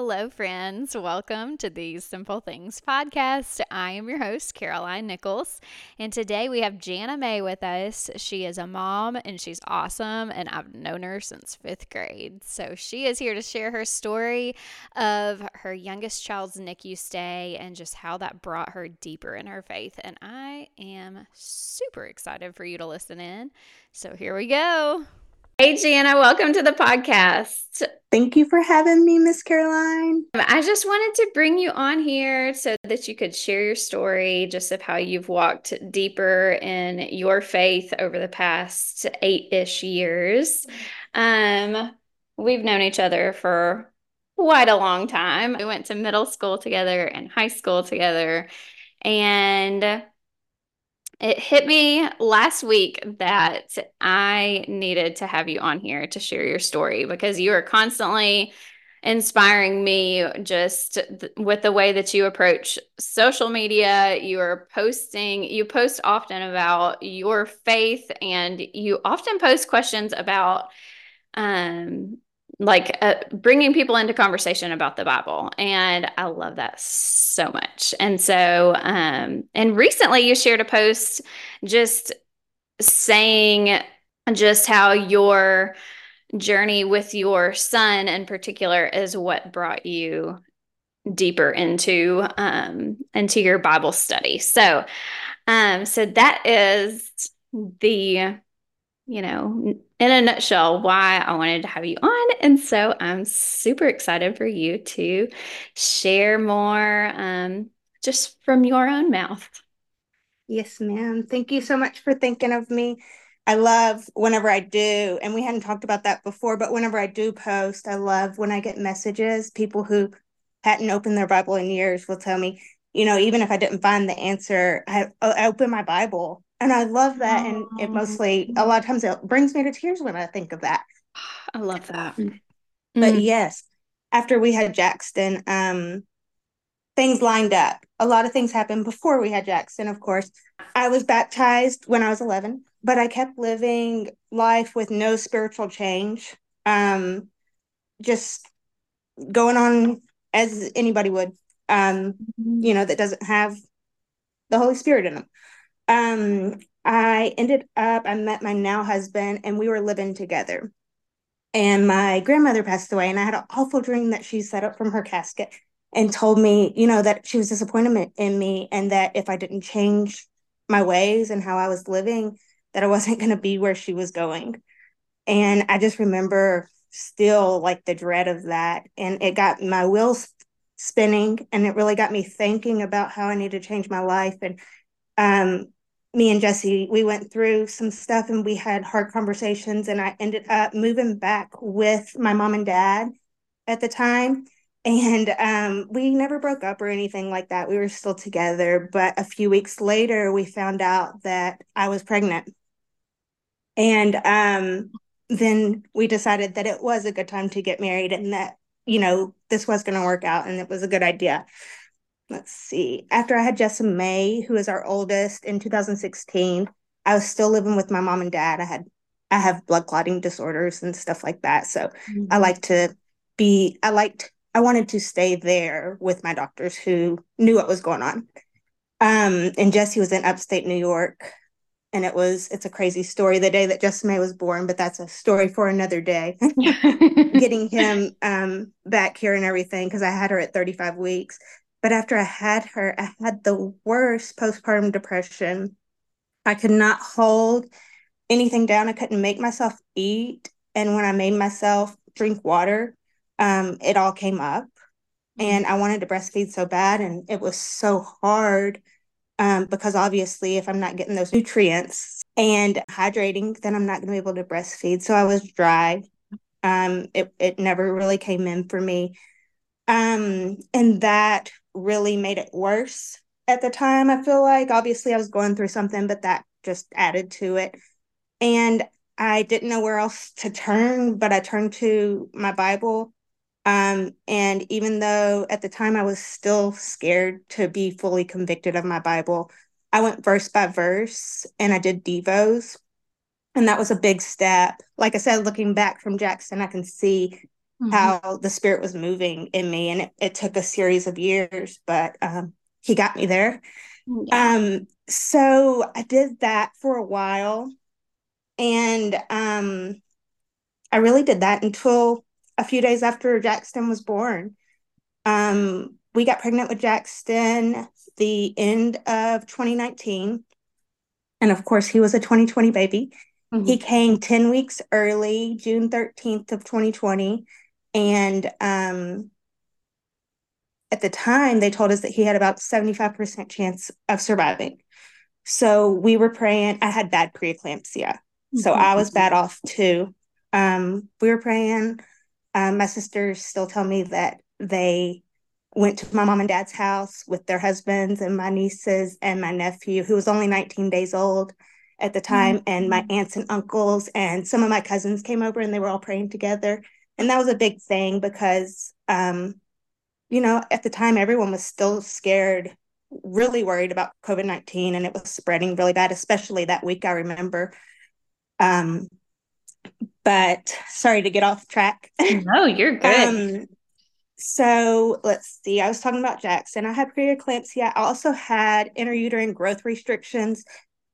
Hello, friends. Welcome to the Simple Things podcast. I am your host, Caroline Nichols, and today we have Janna May with us. She is a mom and she's awesome, and I've known her since fifth grade. So she is here to share her story of her youngest child's NICU stay and just how that brought her deeper in her faith. And I am super excited for you to listen in. So here we go. Hey, Janna, welcome to the podcast. Thank you for having me, Miss Caroline. I just wanted to bring you on here so that you could share your story just of how you've walked deeper in your faith over the past eight ish years. Um, we've known each other for quite a long time. We went to middle school together and high school together. And it hit me last week that I needed to have you on here to share your story because you are constantly inspiring me just th- with the way that you approach social media. You are posting, you post often about your faith, and you often post questions about um, like uh, bringing people into conversation about the Bible. And I love that so much. And so, um, and recently you shared a post just saying just how your journey with your son in particular is what brought you deeper into um into your bible study so um so that is the you know, in a nutshell, why I wanted to have you on. And so I'm super excited for you to share more um, just from your own mouth. Yes, ma'am. Thank you so much for thinking of me. I love whenever I do, and we hadn't talked about that before, but whenever I do post, I love when I get messages. People who hadn't opened their Bible in years will tell me, you know, even if I didn't find the answer, I, I open my Bible and I love that. And it mostly, a lot of times, it brings me to tears when I think of that. I love that. But mm. yes, after we had Jackson, um, things lined up. A lot of things happened before we had Jackson, of course. I was baptized when I was 11, but I kept living life with no spiritual change. Um, just going on as anybody would, um, mm-hmm. you know, that doesn't have the Holy Spirit in them um, I ended up, I met my now husband and we were living together. And my grandmother passed away, and I had an awful dream that she set up from her casket and told me, you know, that she was disappointed in me and that if I didn't change my ways and how I was living, that I wasn't going to be where she was going. And I just remember still like the dread of that. And it got my wheels spinning and it really got me thinking about how I need to change my life. And um, me and Jesse, we went through some stuff and we had hard conversations. And I ended up moving back with my mom and dad at the time. And um, we never broke up or anything like that. We were still together. But a few weeks later, we found out that I was pregnant. And um, then we decided that it was a good time to get married and that, you know, this was going to work out and it was a good idea let's see, after I had Jessa May, who is our oldest in 2016, I was still living with my mom and dad. I had I have blood clotting disorders and stuff like that. So mm-hmm. I like to be I liked I wanted to stay there with my doctors who knew what was going on. Um, and Jesse was in upstate New York. And it was it's a crazy story the day that Jessa May was born, but that's a story for another day. Getting him um back here and everything because I had her at 35 weeks. But after I had her, I had the worst postpartum depression. I could not hold anything down. I couldn't make myself eat. And when I made myself drink water, um, it all came up. Mm-hmm. And I wanted to breastfeed so bad. And it was so hard um, because obviously, if I'm not getting those nutrients and hydrating, then I'm not going to be able to breastfeed. So I was dry. Um, it, it never really came in for me. Um, and that really made it worse at the time. I feel like obviously I was going through something, but that just added to it. And I didn't know where else to turn, but I turned to my Bible. Um, and even though at the time I was still scared to be fully convicted of my Bible, I went verse by verse and I did Devos. And that was a big step. Like I said, looking back from Jackson, I can see mm-hmm. how the spirit was moving in me. And it, it took a series of years, but um, he got me there. Yeah. Um, so I did that for a while. And um, I really did that until a few days after Jackson was born. Um, we got pregnant with Jackson the end of 2019. And of course, he was a 2020 baby. Mm-hmm. He came 10 weeks early, June 13th of 2020. And um, at the time, they told us that he had about 75% chance of surviving. So we were praying. I had bad preeclampsia. Mm-hmm. So I was bad off too. Um, we were praying. Um, my sisters still tell me that they went to my mom and dad's house with their husbands and my nieces and my nephew, who was only 19 days old at the time, mm-hmm. and my aunts and uncles and some of my cousins came over and they were all praying together. And that was a big thing because, um, you know, at the time, everyone was still scared, really worried about COVID 19, and it was spreading really bad, especially that week. I remember. Um, but sorry to get off track. No, you're good. um, so let's see. I was talking about Jackson. I had preeclampsia. I also had intrauterine growth restrictions,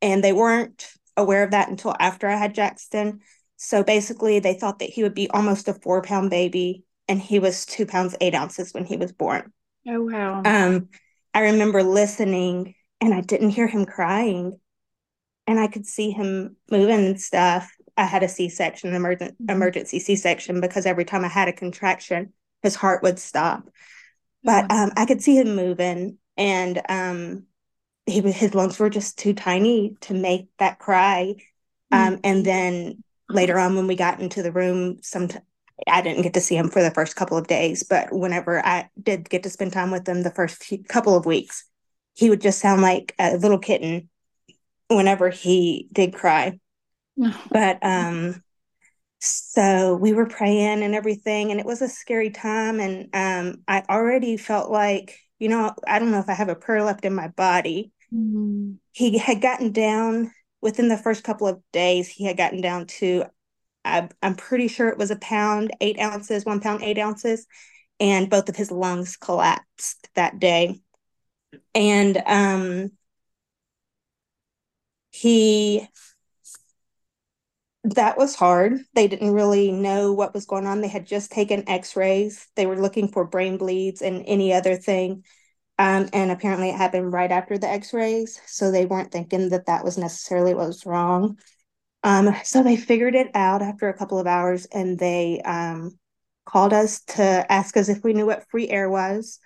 and they weren't aware of that until after I had Jackson. So basically, they thought that he would be almost a four pound baby, and he was two pounds eight ounces when he was born. Oh wow! Um, I remember listening, and I didn't hear him crying, and I could see him moving and stuff. I had a C section, emergent mm-hmm. emergency C section, because every time I had a contraction his heart would stop. But um, I could see him moving, and um, he his lungs were just too tiny to make that cry. Um, mm-hmm. And then later on, when we got into the room, some I didn't get to see him for the first couple of days, but whenever I did get to spend time with him the first few, couple of weeks, he would just sound like a little kitten whenever he did cry. but um so we were praying and everything and it was a scary time and um, i already felt like you know i don't know if i have a prayer left in my body mm-hmm. he had gotten down within the first couple of days he had gotten down to I, i'm pretty sure it was a pound eight ounces one pound eight ounces and both of his lungs collapsed that day and um he that was hard. They didn't really know what was going on. They had just taken x rays. They were looking for brain bleeds and any other thing. Um, and apparently it happened right after the x rays. So they weren't thinking that that was necessarily what was wrong. Um, so they figured it out after a couple of hours and they um, called us to ask us if we knew what free air was.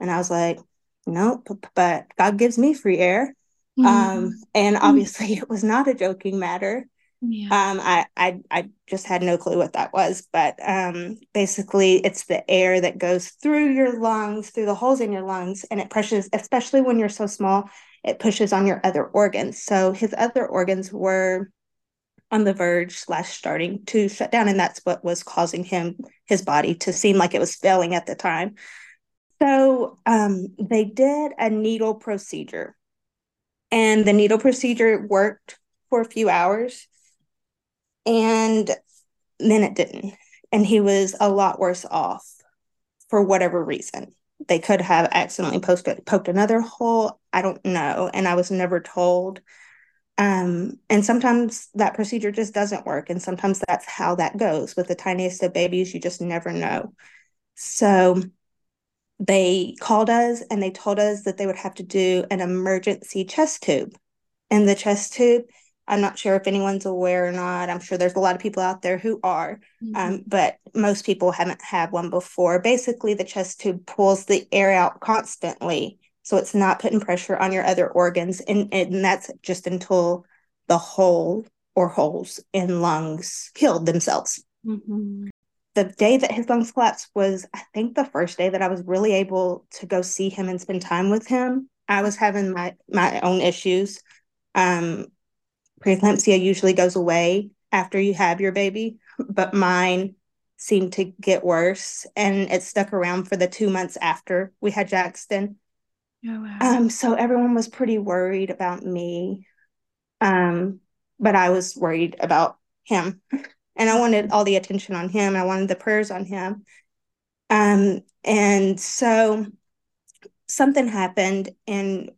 And I was like, nope, but God gives me free air. Mm-hmm. Um, and obviously it was not a joking matter. Yeah. Um, I, I I just had no clue what that was, but um, basically, it's the air that goes through your lungs, through the holes in your lungs, and it pushes, especially when you're so small, it pushes on your other organs. So his other organs were on the verge slash starting to shut down, and that's what was causing him his body to seem like it was failing at the time. So um, they did a needle procedure, and the needle procedure worked for a few hours and then it didn't. And he was a lot worse off for whatever reason. They could have accidentally posted, poked another hole. I don't know. And I was never told. Um, and sometimes that procedure just doesn't work. And sometimes that's how that goes with the tiniest of babies. You just never know. So they called us and they told us that they would have to do an emergency chest tube. And the chest tube I'm not sure if anyone's aware or not. I'm sure there's a lot of people out there who are, mm-hmm. um, but most people haven't had one before. Basically, the chest tube pulls the air out constantly, so it's not putting pressure on your other organs, and and that's just until the hole or holes in lungs healed themselves. Mm-hmm. The day that his lungs collapsed was, I think, the first day that I was really able to go see him and spend time with him. I was having my my own issues. Um, preeclampsia usually goes away after you have your baby, but mine seemed to get worse and it stuck around for the two months after we had Jackson. Oh, wow. Um, so everyone was pretty worried about me. Um, but I was worried about him. And I wanted all the attention on him. I wanted the prayers on him. Um, and so something happened and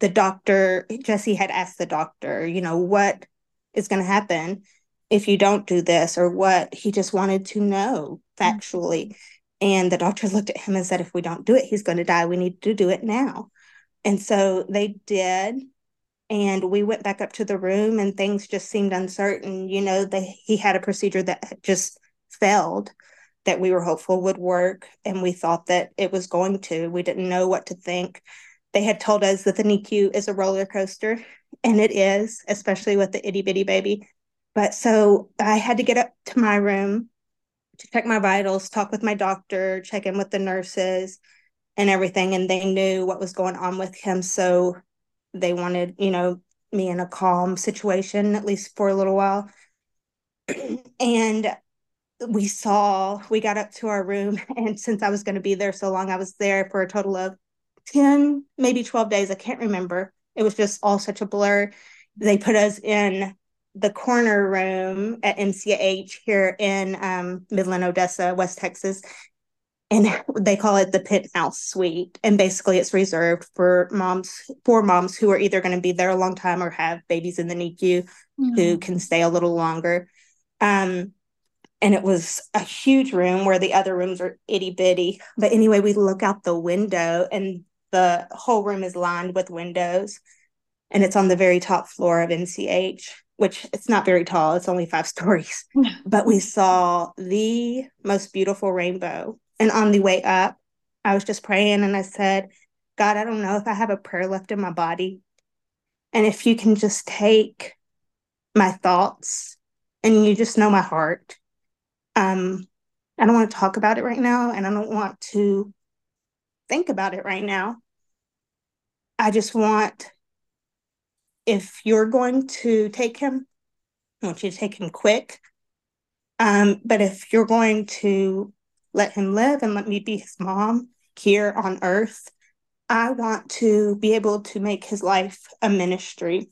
the doctor, Jesse had asked the doctor, you know, what is going to happen if you don't do this or what he just wanted to know factually. Mm-hmm. And the doctor looked at him and said, if we don't do it, he's going to die. We need to do it now. And so they did. And we went back up to the room and things just seemed uncertain. You know, they, he had a procedure that just failed that we were hopeful would work. And we thought that it was going to. We didn't know what to think. They had told us that the NICU is a roller coaster, and it is, especially with the itty bitty baby. But so I had to get up to my room to check my vitals, talk with my doctor, check in with the nurses and everything. And they knew what was going on with him. So they wanted, you know, me in a calm situation, at least for a little while. and we saw, we got up to our room. And since I was going to be there so long, I was there for a total of 10, maybe 12 days. I can't remember. It was just all such a blur. They put us in the corner room at MCH here in um, Midland, Odessa, West Texas. And they call it the penthouse suite. And basically, it's reserved for moms, for moms who are either going to be there a long time or have babies in the NICU mm-hmm. who can stay a little longer. Um, and it was a huge room where the other rooms are itty bitty. But anyway, we look out the window, and the whole room is lined with windows. And it's on the very top floor of MCH, which it's not very tall, it's only five stories. but we saw the most beautiful rainbow. And on the way up, I was just praying and I said, God, I don't know if I have a prayer left in my body. And if you can just take my thoughts and you just know my heart. Um, I don't want to talk about it right now and I don't want to think about it right now. I just want if you're going to take him, I want you to take him quick. Um, but if you're going to let him live and let me be his mom here on earth, I want to be able to make his life a ministry.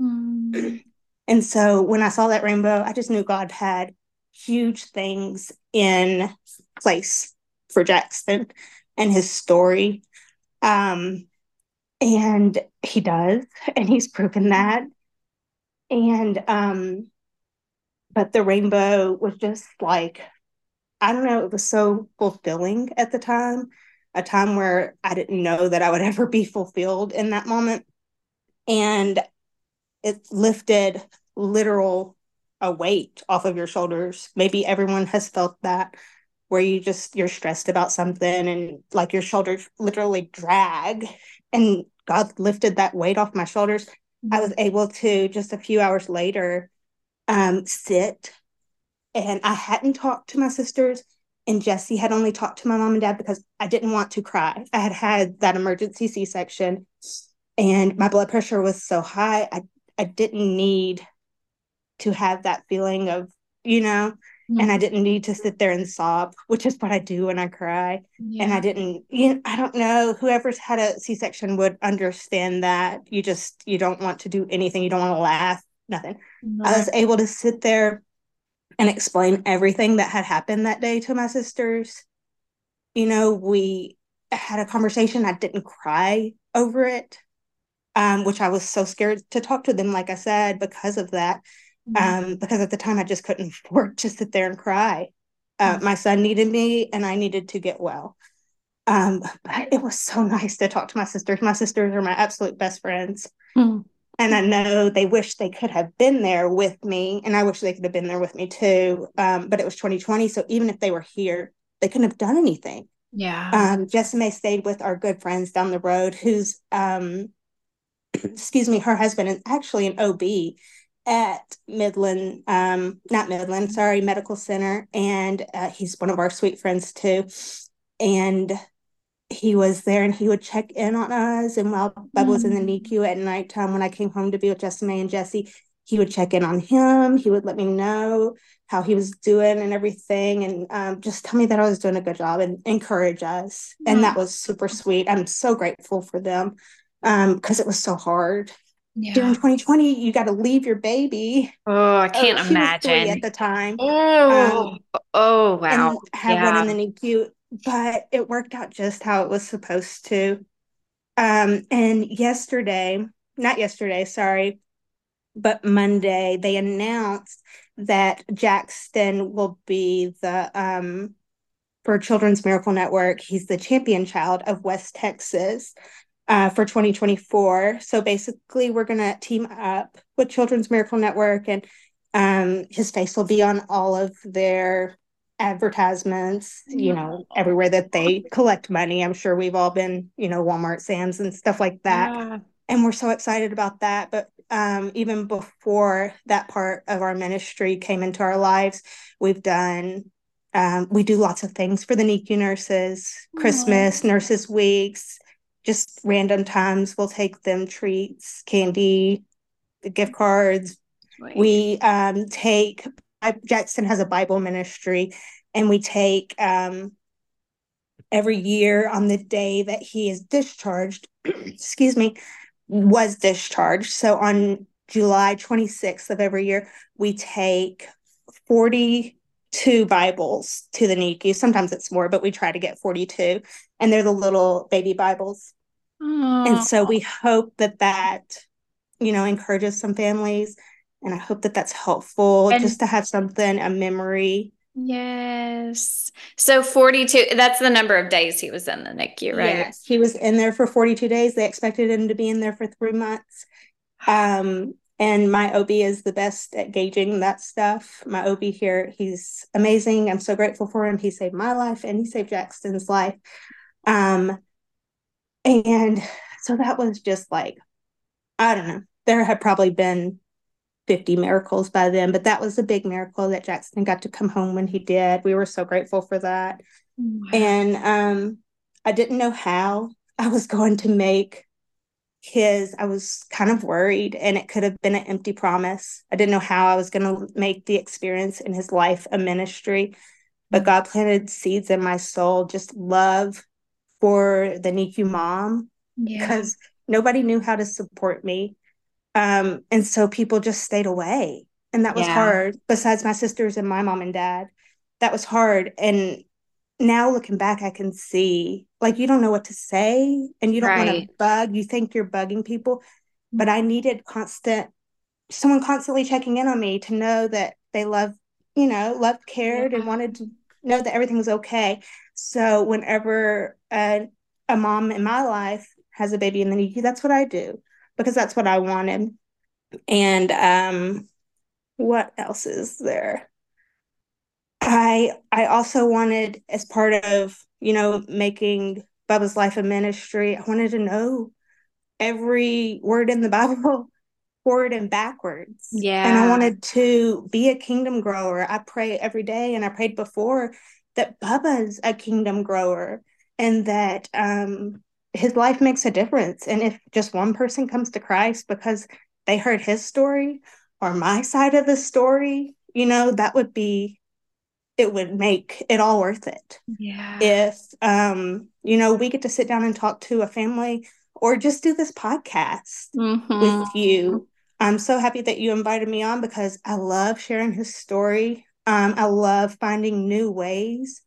Mm. And so when I saw that rainbow, I just knew God had huge things in place for Jackson and his story. Um, and he does and he's proven that. And um but the rainbow was just like i don't know it was so fulfilling at the time a time where i didn't know that i would ever be fulfilled in that moment. And it lifted literal a weight off of your shoulders. Maybe everyone has felt that where you just you're stressed about something and like your shoulders literally drag and God lifted that weight off my shoulders. Mm-hmm. I was able to just a few hours later um, sit, and I hadn't talked to my sisters. And Jesse had only talked to my mom and dad because I didn't want to cry. I had had that emergency C section, and my blood pressure was so high. I I didn't need to have that feeling of you know Mm-hmm. and I didn't need to sit there and sob, which is what I do when I cry. Yeah. And I didn't, you know, I don't know, whoever's had a C section would understand that. You just, you don't want to do anything, you don't want to laugh, nothing. Mm-hmm. I was able to sit there and explain everything that had happened that day to my sisters. You know, we had a conversation, I didn't cry over it. Um, which I was so scared to talk to them, like I said, because of that. Mm-hmm. um, because at the time I just couldn't afford to sit there and cry. Uh, mm-hmm. My son needed me, and I needed to get well. Um, but it was so nice to talk to my sisters. My sisters are my absolute best friends. Mm-hmm. And I know they wish they could have been there with me, and I wish they could have been there with me too. Um, but it was 2020, so even if they were here, they couldn't have done anything. Yeah. Um, Jessa May stayed with our good friends down the road, who's, um, excuse me, her husband is actually an OB at Midland, um, not Midland, sorry, Medical Center, and uh, he's one of our sweet friends too. And he was there, and he would check in on us. And while Bubba mm was in the mm. NICU at nighttime, when I came home to be with Jessa May and Jesse, he would check in on him. He would let me know how he was doing and everything, and um, just tell me that I was doing a good job and encourage us. And that was super sweet. I'm so grateful for them because um, it was so hard yeah. during 2020 you got to leave your baby. Oh i oh, can't oh, imagine at the time. Oh um, oh wow and have yeah. one in the nicu but it worked out just how it was supposed to. Um and yesterday not yesterday sorry but monday they announced that jackson will be the um for children's miracle network he's the champion child of west texas uh, for 2024. So basically, we're going to team up with Children's Miracle Network, and um, his face will be on all of their advertisements, you know, everywhere that they collect money. I'm sure we've all been, you know, Walmart, Sam's, and stuff like that. Yeah. And we're so excited about that. But um, even before that part of our ministry came into our lives, we've done um, we do lots of things for the NICU nurses, Christmas, nurses weeks, just random times we'll take them treats, candy, the gift cards. Right. We um, take Jackson has a Bible ministry, and we take um, every year on the day that he is discharged. excuse me, was discharged. So on July 26th of every year, we take 42 Bibles to the NICU. Sometimes it's more, but we try to get 42. And they're the little baby Bibles. And so we hope that that, you know, encourages some families. And I hope that that's helpful and just to have something, a memory. Yes. So 42, that's the number of days he was in the NICU, right? Yes. He was in there for 42 days. They expected him to be in there for three months. Um, and my OB is the best at gauging that stuff. My OB here, he's amazing. I'm so grateful for him. He saved my life and he saved Jackson's life. Um, and so that was just like, I don't know. There had probably been 50 miracles by then, but that was a big miracle that Jackson got to come home when he did. We were so grateful for that. Wow. And um, I didn't know how I was going to make his, I was kind of worried, and it could have been an empty promise. I didn't know how I was going to make the experience in his life a ministry, but God planted seeds in my soul, just love for the NICU mom because yeah. nobody knew how to support me. Um, and so people just stayed away. And that was yeah. hard, besides my sisters and my mom and dad. That was hard. And now looking back, I can see like you don't know what to say and you don't right. want to bug. You think you're bugging people. But I needed constant someone constantly checking in on me to know that they love, you know, loved, cared, yeah. and wanted to know that everything was okay. So whenever a, a mom in my life has a baby in the NICU, that's what I do because that's what I wanted. And um, what else is there? I I also wanted as part of you know making Bubba's life a ministry. I wanted to know every word in the Bible forward and backwards. Yeah. And I wanted to be a kingdom grower. I pray every day and I prayed before that Bubba's a kingdom grower and that um, his life makes a difference. And if just one person comes to Christ because they heard his story or my side of the story, you know, that would be it would make it all worth it. Yeah. If um, you know, we get to sit down and talk to a family or just do this podcast mm-hmm. with you I'm so happy that you invited me on because I love sharing his story. Um, I love finding new ways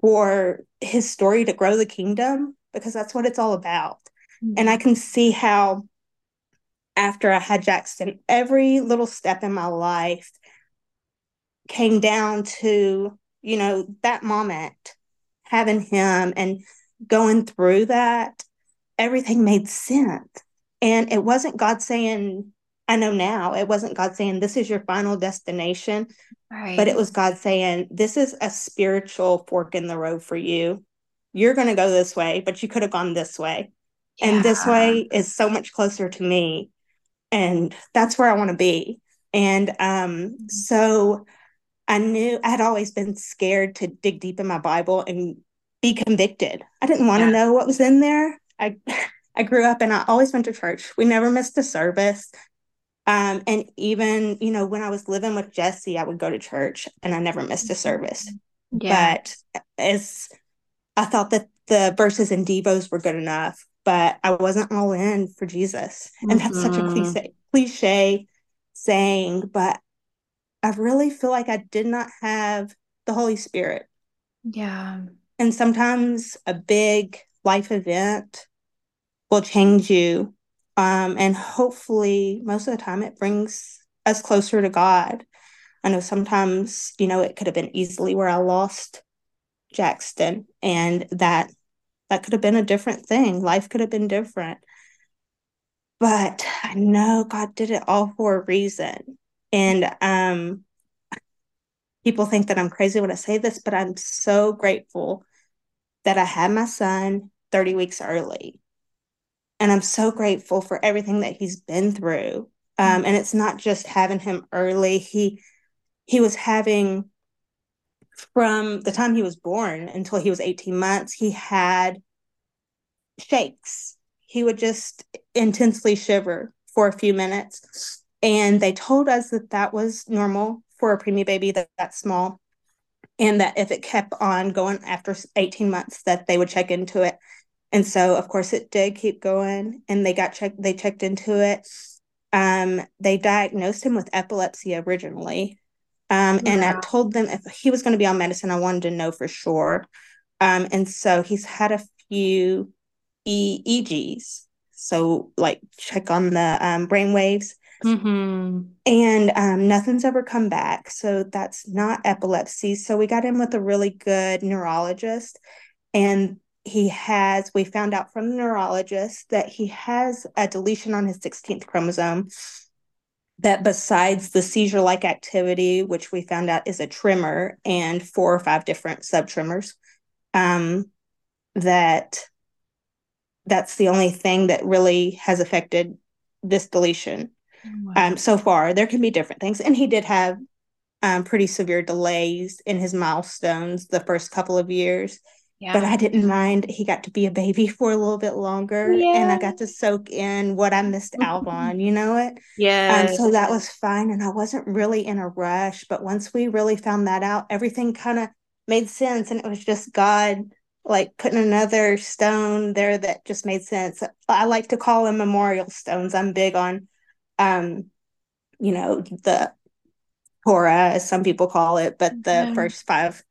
for his story to grow the kingdom because that's what it's all about. Mm-hmm. And I can see how after I had Jackson, every little step in my life came down to, you know, that moment, having him and going through that, everything made sense. And it wasn't God saying, I know now it wasn't God saying this is your final destination, right. but it was God saying this is a spiritual fork in the road for you. You're going to go this way, but you could have gone this way. Yeah. And this way is so much closer to me. And that's where I want to be. And um, so I knew I had always been scared to dig deep in my Bible and be convicted. I didn't want to yeah. know what was in there. I I grew up and I always went to church. We never missed a service. Um, and even, you know, when I was living with Jesse, I would go to church and I never missed a service. Yeah. But as I thought that the verses and devos were good enough but I wasn't all in for Jesus. And mm-hmm. that's such a mm-hmm. cliche, cliche saying, but I really feel like I did not have the Holy Spirit. Yeah. And sometimes a big life event will change you. Um, and hopefully, most of the time, it brings us closer to God. I know sometimes, you know, it could have been easily where I lost Jackson, and that that could have been a different thing. Life could have been different. But I know God did it all for a reason. And um people think that I'm crazy when I say this, but I'm so grateful that I had my son 30 weeks early. And I'm so grateful for everything that he's been through. Um, and it's not just having him early. He he was having from the time he was born until he was 18 months, he had shakes. He would just intensely shiver for a few minutes. And they told us that that was normal for a preemie baby that, that small. And that if it kept on going after 18 months, that they would check into it. And so, of course, it did keep going. And they got checked, they checked into it. Um, they diagnosed him with epilepsy originally. Um, and I told them if he was going to be on medicine, I wanted to know for sure. Um, and so he's had a few EEGs, so like check on the um, brain waves. Mm-hmm. And um, nothing's ever come back. So that's not epilepsy. So we got in with a really good neurologist. And he has, we found out from the neurologist that he has a deletion on his 16th chromosome. That besides the seizure like activity, which we found out is a tremor and four or five different subtremors, um, that that's the only thing that really has affected this deletion wow. um, so far. There can be different things. And he did have um, pretty severe delays in his milestones the first couple of years. Yeah. But I didn't mind. He got to be a baby for a little bit longer, yeah. and I got to soak in what I missed out on. You know it, yeah. Um, so that was fine, and I wasn't really in a rush. But once we really found that out, everything kind of made sense, and it was just God like putting another stone there that just made sense. I like to call them memorial stones. I'm big on, um, you know, the Torah, as some people call it, but the yeah. first five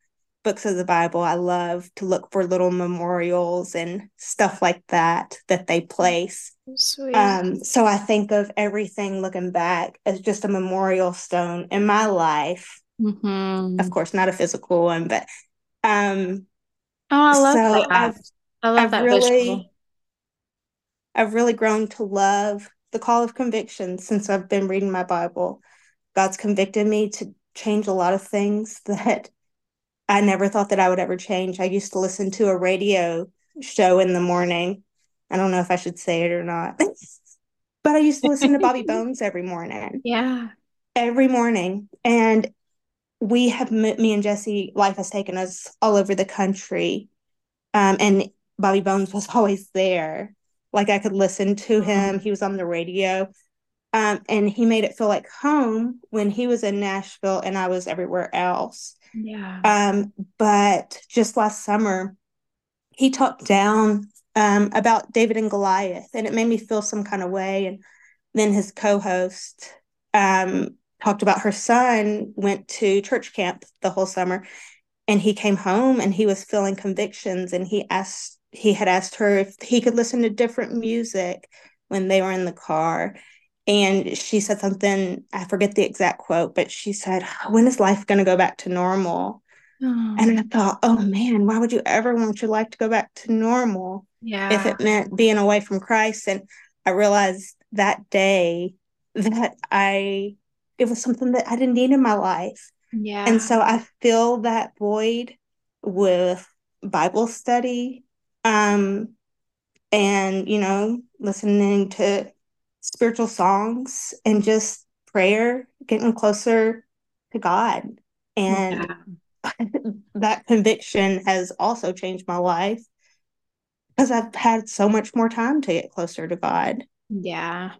books of the Bible. I love to look for little memorials and stuff like that that they place. Sweet. Um, so I think of everything looking back as just a memorial stone in my life. Mm-hmm. Of course, not a physical one, but um, Oh, I love so that. I've, I love I've that really, visual. I've really grown to love the call of conviction since I've been reading my Bible. God's convicted me to change a lot of things that I never thought that I would ever change. I used to listen to a radio show in the morning. I don't know if I should say it or not, but I used to listen to Bobby Bones every morning. Yeah. Every morning. And we have me and Jesse. Life has taken us all over the country, um, and Bobby Bones was always there. Like I could listen to mm-hmm. him. He was on the radio, um, and he made it feel like home when he was in Nashville and I was everywhere else. Yeah. Um, but just last summer, he talked down um, about David and Goliath, and it made me feel some kind of way. And then his co-host um, talked about her son went to church camp the whole summer and he came home and he was feeling convictions and he asked he had asked her if he could listen to different music when they were in the car and she said something i forget the exact quote but she said when is life going to go back to normal oh. and i thought oh man why would you ever want your life to go back to normal yeah if it meant being away from christ and i realized that day that i it was something that I didn't need in my life. Yeah. And so I fill that void with Bible study, um, and you know, listening to spiritual songs and just prayer, getting closer to God. And yeah. that conviction has also changed my life because I've had so much more time to get closer to God. Yeah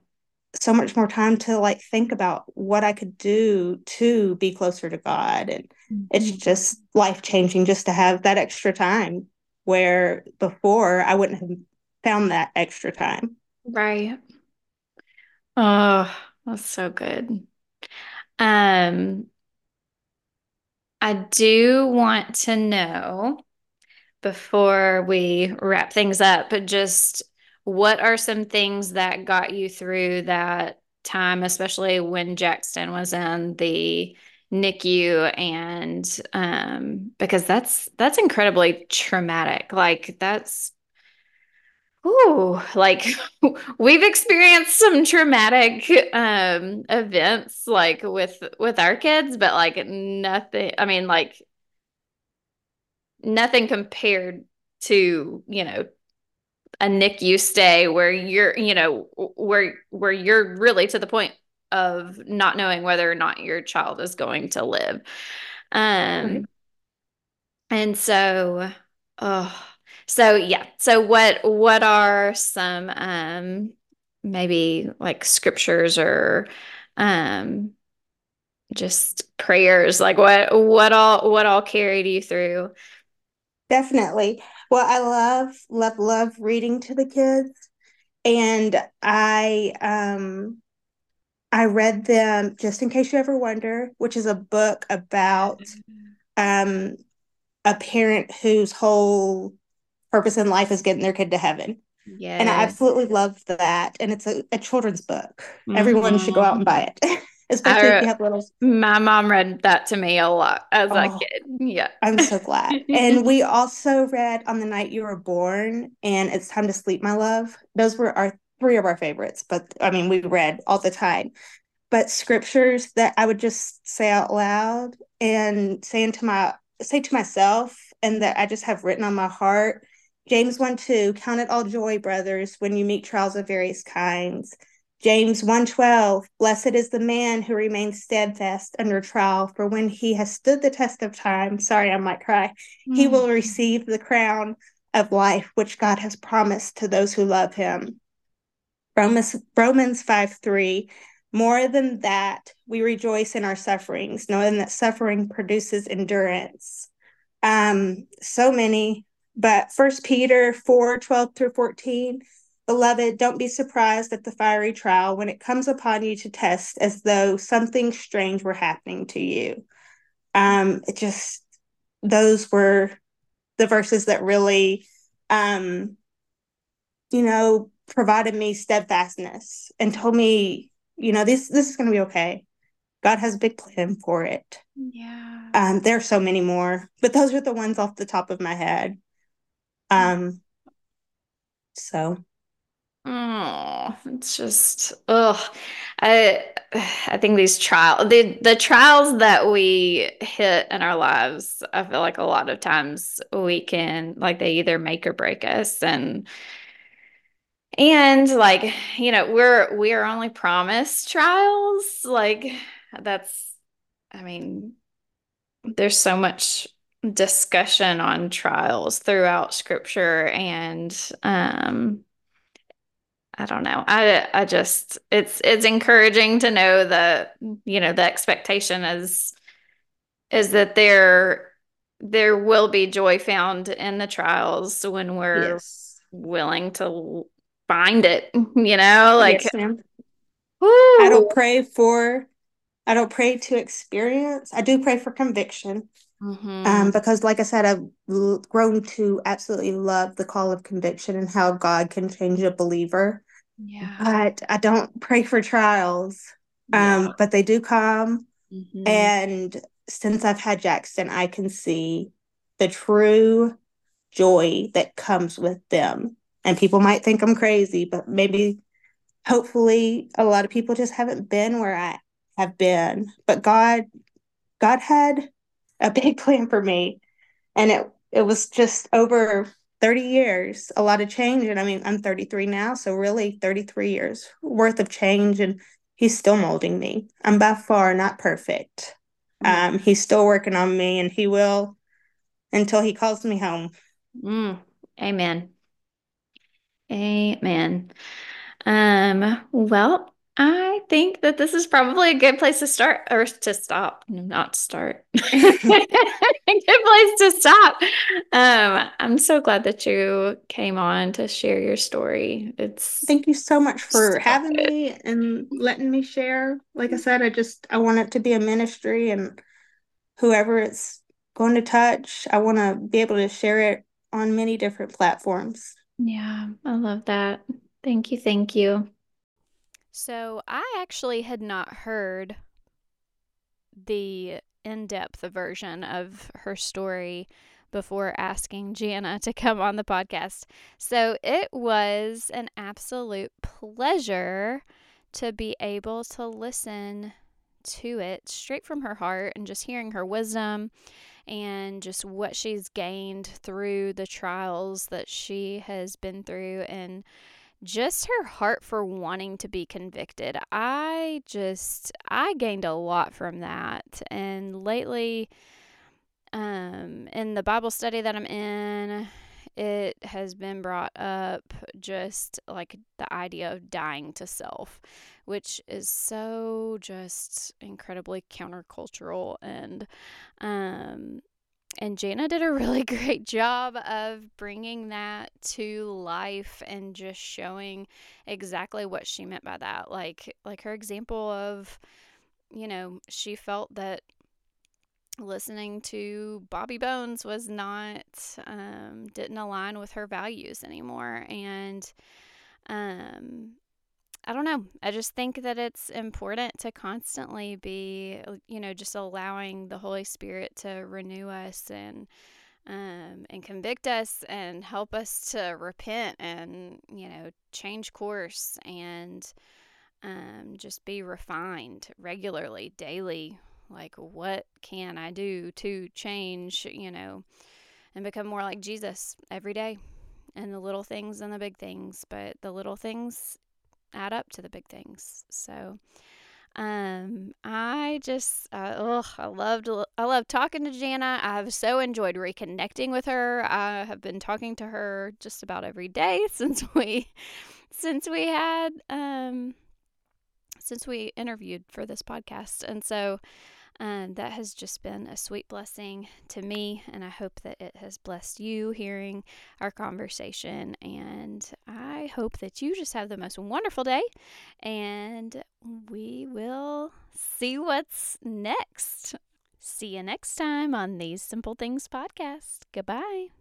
so much more time to like think about what I could do to be closer to God. And mm-hmm. it's just life changing just to have that extra time where before I wouldn't have found that extra time. Right. Oh, that's so good. Um, I do want to know before we wrap things up, just what are some things that got you through that time, especially when Jackson was in the NICU and um because that's that's incredibly traumatic. Like that's Ooh, like we've experienced some traumatic um events like with with our kids, but like nothing, I mean like nothing compared to, you know, a NICU stay where you're, you know, where where you're really to the point of not knowing whether or not your child is going to live. Um right. and so oh so yeah. So what what are some um maybe like scriptures or um just prayers like what what all what all carried you through definitely well i love love love reading to the kids and i um i read them just in case you ever wonder which is a book about um a parent whose whole purpose in life is getting their kid to heaven. Yeah. And I absolutely love that. And it's a, a children's book. Mm-hmm. Everyone should go out and buy it. Especially if you have little. My mom read that to me a lot as oh, a kid. Yeah. I'm so glad. and we also read On the Night You Were Born and It's Time to Sleep, My Love. Those were our three of our favorites, but I mean, we read all the time. But scriptures that I would just say out loud and saying to my say to myself and that I just have written on my heart James 1 2, count it all joy, brothers, when you meet trials of various kinds. James 1:12 Blessed is the man who remains steadfast under trial for when he has stood the test of time sorry I might cry mm-hmm. he will receive the crown of life which God has promised to those who love him Romans Romans 5 3 More than that we rejoice in our sufferings knowing that suffering produces endurance um so many but First Peter 4 12 through 14, beloved, don't be surprised at the fiery trial when it comes upon you to test as though something strange were happening to you. Um, it just, those were the verses that really, um, you know, provided me steadfastness and told me, you know, this this is going to be okay. God has a big plan for it. Yeah. Um, there are so many more, but those are the ones off the top of my head. Um, so. Oh, it's just oh, I I think these trials the the trials that we hit in our lives, I feel like a lot of times we can like they either make or break us and and like you know we're we are only promised trials like that's I mean there's so much discussion on trials throughout scripture and um I don't know. I I just it's it's encouraging to know that you know the expectation is is that there there will be joy found in the trials when we're yes. willing to find it, you know, like yes, I don't pray for I don't pray to experience. I do pray for conviction. Mm-hmm. Um, because, like I said, I've l- grown to absolutely love the call of conviction and how God can change a believer. Yeah. But I don't pray for trials, um, yeah. but they do come. Mm-hmm. And since I've had Jackson, I can see the true joy that comes with them. And people might think I'm crazy, but maybe, hopefully, a lot of people just haven't been where I have been. But God, God had a big plan for me. And it it was just over 30 years, a lot of change. And I mean, I'm 33 now, so really 33 years worth of change. And he's still molding me. I'm by far not perfect. Mm. Um, he's still working on me, and he will until he calls me home. Mm. Amen. Amen. Um, well, I think that this is probably a good place to start or to stop, not start. a good place to stop. Um, I'm so glad that you came on to share your story. It's thank you so much for having good. me and letting me share. Like I said, I just I want it to be a ministry and whoever it's going to touch, I want to be able to share it on many different platforms. Yeah, I love that. Thank you. Thank you. So I actually had not heard the in depth version of her story before asking Janna to come on the podcast. So it was an absolute pleasure to be able to listen to it straight from her heart and just hearing her wisdom and just what she's gained through the trials that she has been through and just her heart for wanting to be convicted. I just I gained a lot from that. And lately um in the Bible study that I'm in, it has been brought up just like the idea of dying to self, which is so just incredibly countercultural and um and Janna did a really great job of bringing that to life and just showing exactly what she meant by that. Like like her example of you know, she felt that listening to Bobby Bones was not um, didn't align with her values anymore and um I don't know. I just think that it's important to constantly be, you know, just allowing the Holy Spirit to renew us and um, and convict us and help us to repent and you know change course and um, just be refined regularly, daily. Like, what can I do to change? You know, and become more like Jesus every day and the little things and the big things. But the little things add up to the big things. So, um, I just, uh, ugh, I loved, I love talking to Janna. I've so enjoyed reconnecting with her. I have been talking to her just about every day since we, since we had, um, since we interviewed for this podcast. And so, um, that has just been a sweet blessing to me, and I hope that it has blessed you hearing our conversation. And I hope that you just have the most wonderful day, and we will see what's next. See you next time on These Simple Things podcast. Goodbye.